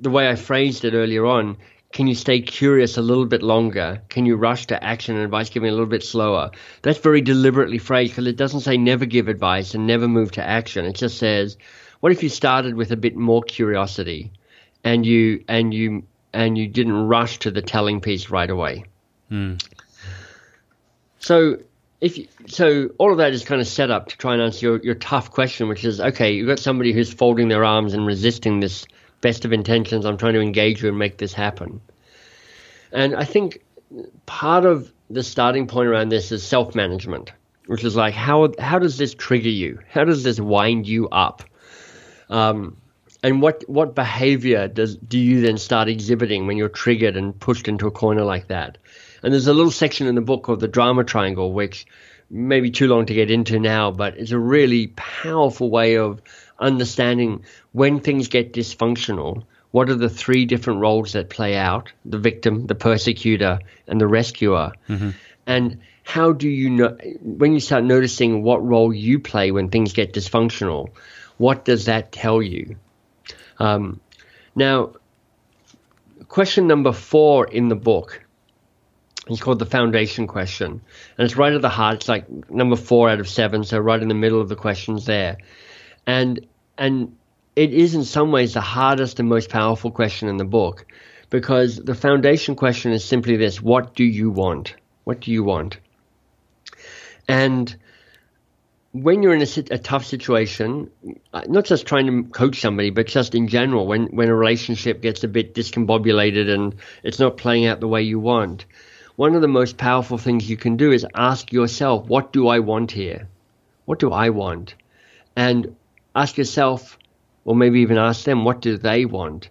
the way I phrased it earlier on, can you stay curious a little bit longer? Can you rush to action and advice giving a little bit slower? That's very deliberately phrased because it doesn't say never give advice and never move to action. It just says what if you started with a bit more curiosity, and you and you and you didn't rush to the telling piece right away? Mm. So if you, so, all of that is kind of set up to try and answer your, your tough question, which is okay. You've got somebody who's folding their arms and resisting this best of intentions. I'm trying to engage you and make this happen. And I think part of the starting point around this is self management, which is like how how does this trigger you? How does this wind you up? Um, and what what behavior does do you then start exhibiting when you're triggered and pushed into a corner like that? And there's a little section in the book called the drama triangle, which may be too long to get into now, but it's a really powerful way of understanding when things get dysfunctional. What are the three different roles that play out? The victim, the persecutor, and the rescuer. Mm-hmm. And how do you know when you start noticing what role you play when things get dysfunctional? what does that tell you? Um, now, question number four in the book is called the foundation question. And it's right at the heart. It's like number four out of seven, so right in the middle of the questions there. And and it is in some ways the hardest and most powerful question in the book because the foundation question is simply this what do you want? What do you want? And when you're in a, a, tough situation, uh, not just trying to coach somebody, but just in general, when, when a relationship gets a bit discombobulated and it's not playing out the way you want, one of the most powerful things you can do is ask yourself, what do I want here? What do I want? And ask yourself, or maybe even ask them, what do they want?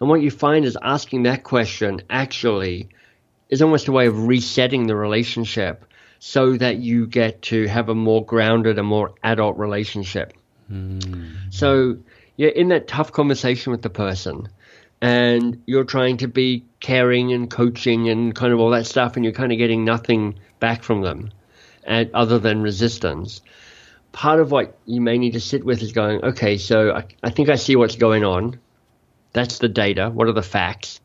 And what you find is asking that question actually is almost a way of resetting the relationship so that you get to have a more grounded, a more adult relationship. Mm. So you're in that tough conversation with the person and you're trying to be caring and coaching and kind of all that stuff and you're kind of getting nothing back from them and other than resistance part of what you may need to sit with is going okay so I, I think i see what's going on that's the data what are the facts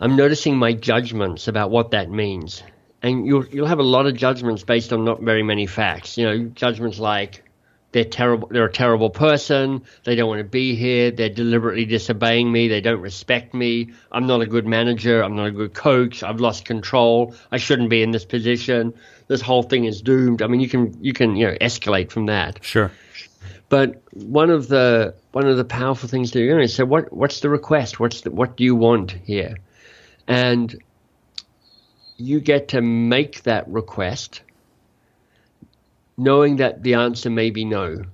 i'm noticing my judgments about what that means and you'll you'll have a lot of judgments based on not very many facts. You know, judgments like they're terrible. They're a terrible person. They don't want to be here. They're deliberately disobeying me. They don't respect me. I'm not a good manager. I'm not a good coach. I've lost control. I shouldn't be in this position. This whole thing is doomed. I mean, you can you can you know escalate from that. Sure. But one of the one of the powerful things to do is say, what what's the request? What's the, what do you want here? And you get to make that request knowing that the answer may be no.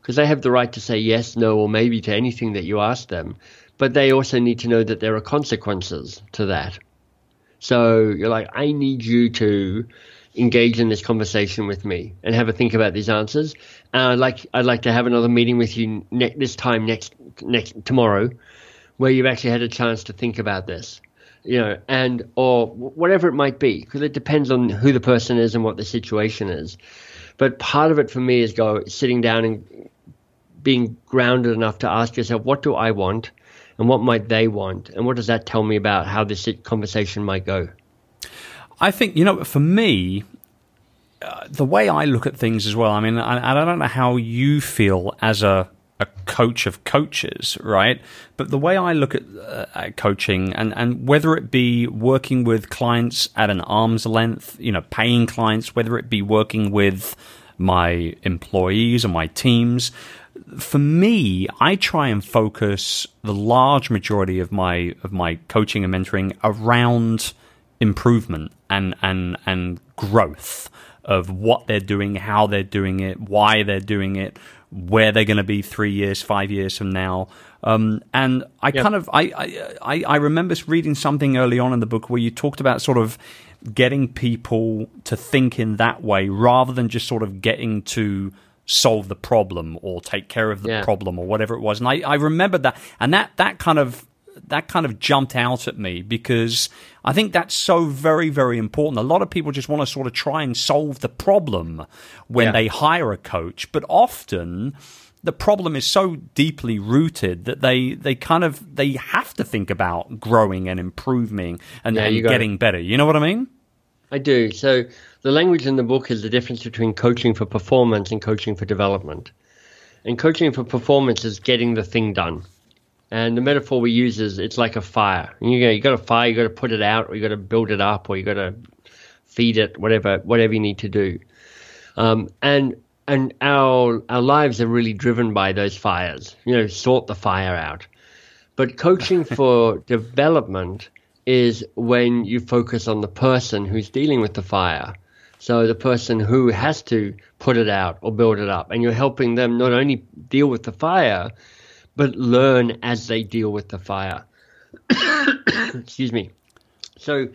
Because they have the right to say yes, no, or maybe to anything that you ask them. But they also need to know that there are consequences to that. So you're like, I need you to engage in this conversation with me and have a think about these answers. And I'd like I'd like to have another meeting with you ne- this time next next tomorrow, where you've actually had a chance to think about this you know, and or whatever it might be, because it depends on who the person is and what the situation is. But part of it for me is go sitting down and being grounded enough to ask yourself, what do I want, and what might they want, and what does that tell me about how this conversation might go? I think you know, for me, uh, the way I look at things as well. I mean, I, I don't know how you feel as a a coach of coaches, right? But the way I look at, uh, at, coaching and, and whether it be working with clients at an arm's length, you know, paying clients, whether it be working with my employees or my teams, for me, I try and focus the large majority of my of my coaching and mentoring around improvement and and and growth of what they're doing, how they're doing it, why they're doing it, where they're going to be three years, five years from now. Um, and I yep. kind of I, I I remember reading something early on in the book where you talked about sort of getting people to think in that way rather than just sort of getting to solve the problem or take care of the yeah. problem or whatever it was. And I, I remember that and that that kind of that kind of jumped out at me because I think that's so very, very important. A lot of people just want to sort of try and solve the problem when yeah. they hire a coach, but often the problem is so deeply rooted that they, they kind of they have to think about growing and improving and, yeah, and getting better. You know what I mean? I do. So the language in the book is the difference between coaching for performance and coaching for development. And coaching for performance is getting the thing done. And the metaphor we use is it's like a fire. You know, you got a fire, you got to put it out, or you got to build it up, or you got to feed it, whatever, whatever you need to do. Um, and and our our lives are really driven by those fires. You know, sort the fire out. But coaching [LAUGHS] for development is when you focus on the person who's dealing with the fire. So the person who has to put it out or build it up, and you're helping them not only deal with the fire, but learn as they deal with the fire. [COUGHS] Excuse me. So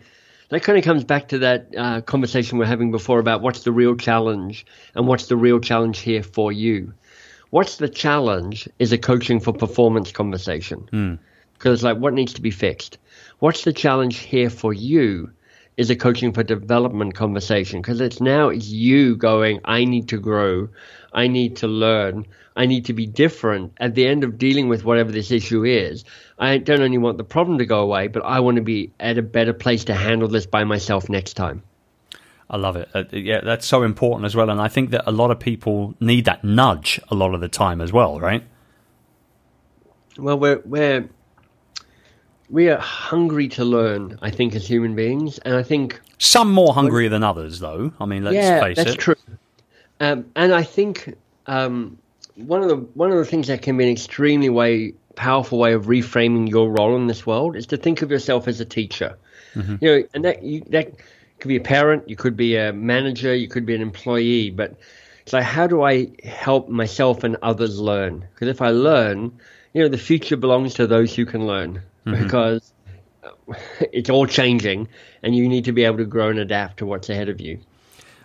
that kind of comes back to that uh, conversation we're having before about what's the real challenge and what's the real challenge here for you. What's the challenge is a coaching for performance conversation. Because mm. it's like, what needs to be fixed? What's the challenge here for you is a coaching for development conversation because it's now it's you going, I need to grow, I need to learn, I need to be different at the end of dealing with whatever this issue is. I don't only want the problem to go away, but I want to be at a better place to handle this by myself next time. I love it. Uh, yeah, that's so important as well. And I think that a lot of people need that nudge a lot of the time as well, right? Well, we're, we're, we are hungry to learn, I think, as human beings. And I think. Some more hungry than others, though. I mean, let's yeah, face that's it. true. Um, and I think um, one of the one of the things that can be an extremely way powerful way of reframing your role in this world is to think of yourself as a teacher. Mm-hmm. You know, and that you, that could be a parent, you could be a manager, you could be an employee, but it's like how do I help myself and others learn? Because if I learn, you know, the future belongs to those who can learn mm-hmm. because it's all changing and you need to be able to grow and adapt to what's ahead of you.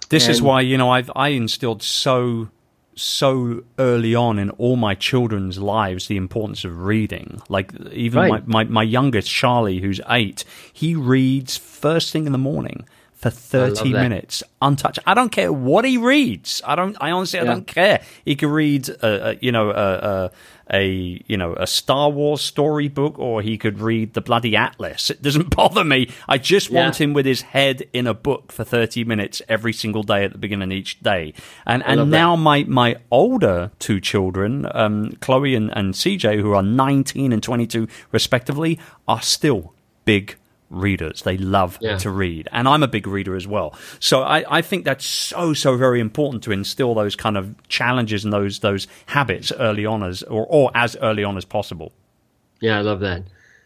This and, is why, you know, I've I instilled so so early on in all my children's lives the importance of reading. Like even right. my, my, my youngest, Charlie, who's eight, he reads first thing in the morning for 30 minutes untouched. I don't care what he reads. I don't, I honestly, I don't care. He could read, a, you know, a, you know, a Star Wars storybook or he could read the bloody Atlas. It doesn't [LAUGHS] bother me. I just yeah. want him with his head in a book for 30 minutes every single day at the beginning of each day. And, and now that. my, my older two children, um, Chloe and, and CJ, who are 19 and 22 respectively, are still big readers. They love yeah. to read. And I'm a big reader as well. So I, I think that's so, so very important to instill those kind of challenges and those those habits early on as or, or as early on as possible. Yeah, I love that.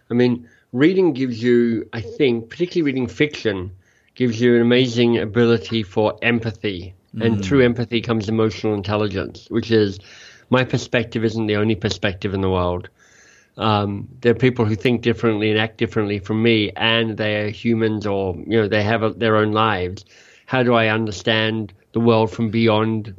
I mean, reading gives you, I think, particularly reading fiction, gives you an amazing ability for empathy. Mm. And through empathy comes emotional intelligence, which is my perspective isn't the only perspective in the world. Um, there are people who think differently and act differently from me, and they are humans, or you know, they have a, their own lives. How do I understand the world from beyond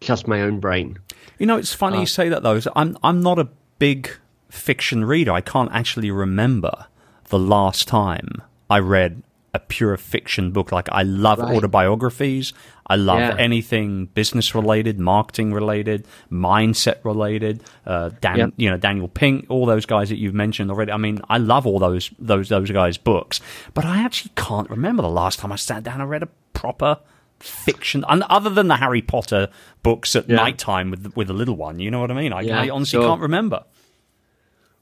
just my own brain? You know, it's funny uh, you say that though. I'm I'm not a big fiction reader. I can't actually remember the last time I read a pure fiction book. Like I love right. autobiographies. I love yeah. anything business related, marketing related, mindset related. Uh, Dan, yep. you know Daniel Pink, all those guys that you've mentioned already. I mean, I love all those those those guys' books, but I actually can't remember the last time I sat down and read a proper fiction, and other than the Harry Potter books at yeah. night time with with the little one. You know what I mean? I, yeah, I honestly sure. can't remember.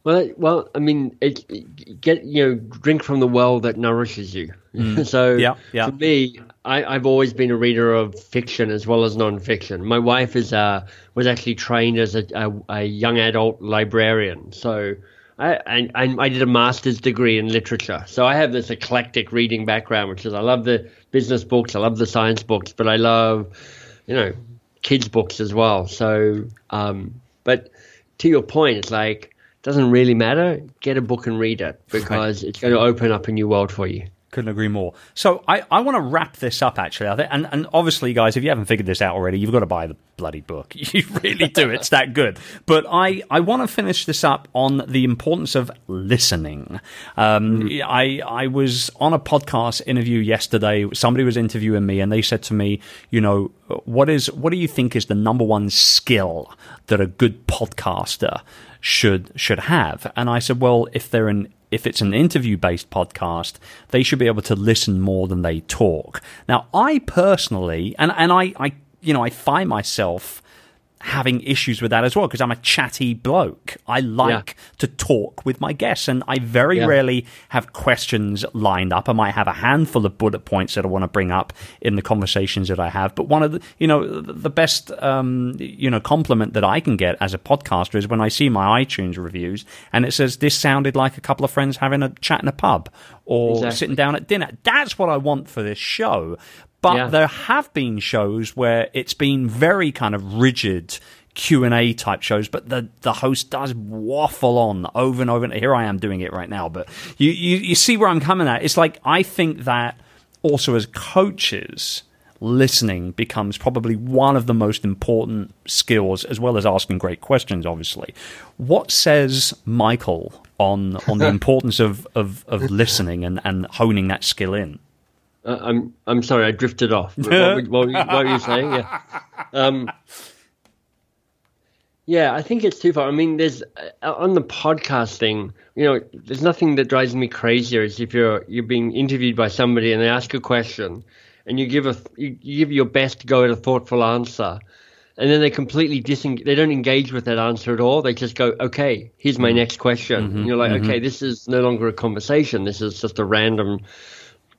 Well, well, I mean, it, get you know, drink from the well that nourishes you. Mm. [LAUGHS] so yeah, yeah. for me, I, have always been a reader of fiction as well as nonfiction. My wife is uh, was actually trained as a, a, a young adult librarian, so I, I, I did a master's degree in literature. So I have this eclectic reading background, which is I love the business books, I love the science books, but I love, you know, kids books as well. So, um, but to your point, it's like doesn't really matter. Get a book and read it because right. it's going to open up a new world for you. Couldn't agree more. So I, I want to wrap this up actually. And, and obviously, guys, if you haven't figured this out already, you've got to buy the bloody book. [LAUGHS] You really do. It's that good. But I, I want to finish this up on the importance of listening. Um, mm. I, I was on a podcast interview yesterday. Somebody was interviewing me and they said to me, you know, what is, what do you think is the number one skill that a good podcaster should should have. And I said, well, if they're an if it's an interview based podcast, they should be able to listen more than they talk. Now, I personally, and and I, I you know, I find myself having issues with that as well because I'm a chatty bloke. I like yeah. to talk with my guests, and I very yeah. rarely have questions lined up. I might have a handful of bullet points that I want to bring up in the conversations that I have. But one of the, you know, the best, um, you know, compliment that I can get as a podcaster is when I see my iTunes reviews and it says this sounded like a couple of friends having a chat in a pub or exactly. sitting down at dinner. That's what I want for this show. But yeah. there have been shows where it's been very kind of rigid Q and A type shows, but the the host does waffle on over and over. And here I am doing it right now, but you, you you see where I'm coming at. It's like I think that also as coaches, listening becomes probably one of the most important skills, as well as asking great questions. Obviously, what says Michael on on the [LAUGHS] importance of, of of listening and and honing that skill in? Uh, I'm I'm sorry, I drifted off. what, what, what, what, were you saying? Yeah. [LAUGHS] Um, yeah, I think it's too far. I mean, there's uh, on the podcast thing. You know, there's nothing that drives me crazier is if you're you're being interviewed by somebody and they ask a question, and you give a you, you give your best to go at a thoughtful answer, and then they completely disengage. They don't engage with that answer at all. They just go, "Okay, here's my mm-hmm. next question." Mm-hmm, and you're like, mm-hmm. "Okay, this is no longer a conversation. This is just a random."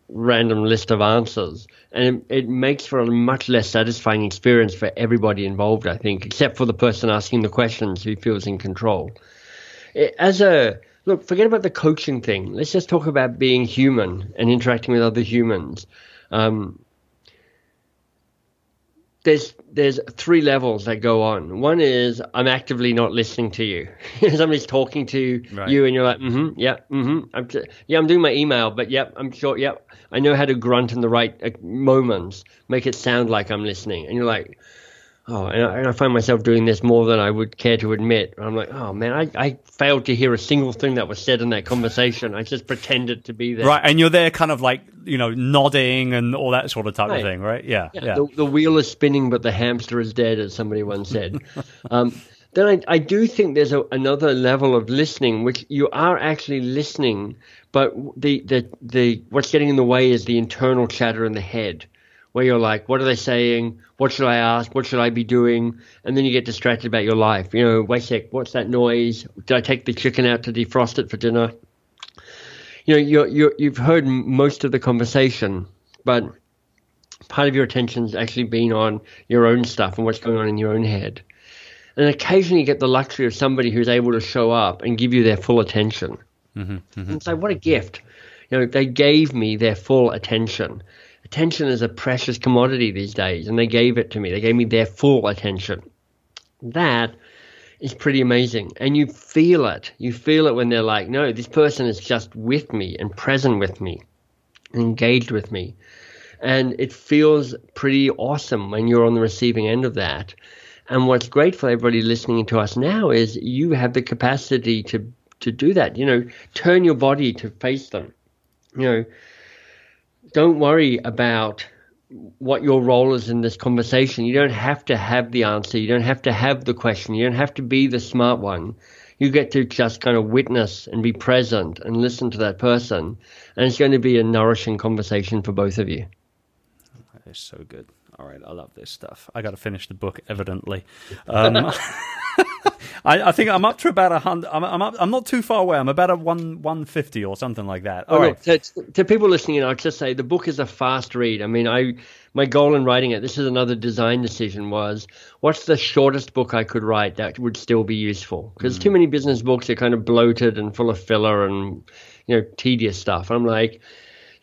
Random list of answers and it, it, makes for a much less satisfying experience for everybody involved i think except for the person asking the questions who feels in control it, as a look forget about the coaching thing let's just talk about being human and interacting with other humans um, there's there's three levels that go on. One is I'm actively not listening to you. [LAUGHS] Somebody's talking to right. you, and you're like, mm-hmm, yeah, mm-hmm, I'm t- yeah, I'm doing my email, but yep, I'm sure, yep, I know how to grunt in the right uh, moments, make it sound like I'm listening, and you're like, Oh, and I, and I, find myself doing this more than I would care to admit. I'm like, oh man, I, I failed to hear a single thing that was said in that conversation. I just pretended to be there. Right, and you're there kind of like, you know, nodding and all that sort of type right. of thing, right? Yeah. yeah. yeah. The, the, wheel is spinning, but the hamster is dead, as somebody once said. [LAUGHS] um, then I, I do think there's a, another level of listening, which you are actually listening, but the, the, the what's getting in the way is the internal chatter in the head where you're like, what are they saying? What should I ask? What should I be doing? And then you get distracted about your life. You know, wait a sec, what's that noise? Did I take the chicken out to defrost it for dinner? You know, you're, you're, you've heard most of the conversation, but part of your attention's actually been on your own stuff and what's going on in your own head. And occasionally you get the luxury of somebody who's able to show up and give you their full attention. Mm-hmm, mm-hmm. And so, what a gift! You know, they gave me their full attention attention is a precious commodity these days, and they gave it to me. They gave me their full attention. That is pretty amazing. And you feel it. You feel it when they're like, no, this person is just with me and present with me, engaged with me. And it feels pretty awesome when you're on the receiving end of that. And what's great for everybody listening to us now is you have the capacity to to do that. You know, turn your body to face them. You know, don't worry about what your role is in this conversation. You don't have to have the answer. You don't have to have the question. You don't have to be the smart one. You get to just kind of witness and be present and listen to that person. And it's going to be a nourishing conversation for both of you. That is so good. All right, I love this stuff. I got to finish the book, evidently. Um, [LAUGHS] I, I, think I'm up to about a hundred. I'm, I'm, up, I'm not too far away. I'm about a one one fifty or something like that. All oh, right. Look, to, to, people listening, I'll just say the book is a fast read. I mean, I my goal in writing it. This is another design decision. Was what's the shortest book I could write that would still be useful? Because mm. too many business books are kind of bloated and full of filler and you know tedious stuff. I'm like.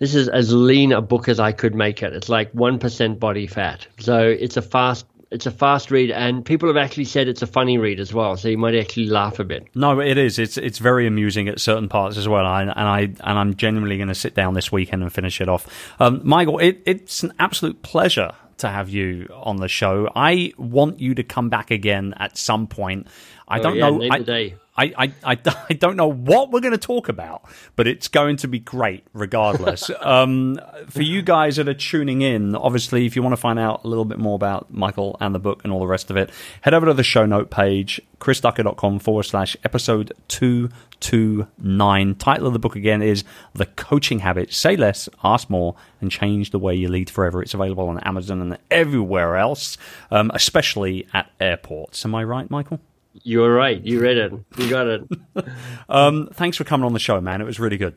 This is as lean a book as I could make it. It's like one percent body fat, so it's a fast it's a fast read, and people have actually said it's a funny read as well. So you might actually laugh a bit. No, it is. It's it's very amusing at certain parts as well. I, and I and I'm genuinely going to sit down this weekend and finish it off. Um, Michael, it, it's an absolute pleasure to have you on the show. I want you to come back again at some point. I oh, don't yeah, know. I, I, I, I, [LAUGHS] I, don't know what we're going to talk about, but it's going to be great regardless. [LAUGHS] um, for you guys that are tuning in, obviously, if you want to find out a little bit more about Michael and the book and all the rest of it, head over to the show note page, chrisducker.com forward slash episode 229. Title of the book again is The Coaching Habit. Say less, ask more, and change the way you lead forever. It's available on Amazon and everywhere else, um, especially at airports. Am I right, Michael? You're right. You read it. You got it. [LAUGHS] um, thanks for coming on the show, man. It was really good.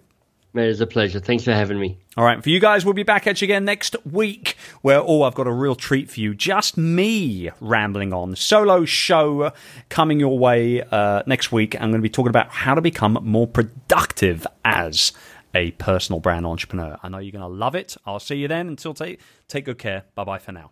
Man, it's a pleasure. Thanks for having me. All right, for you guys, we'll be back at you again next week, where oh, I've got a real treat for you. Just me rambling on solo show coming your way uh, next week. I'm going to be talking about how to become more productive as a personal brand entrepreneur. I know you're going to love it. I'll see you then. Until take take good care. Bye bye for now.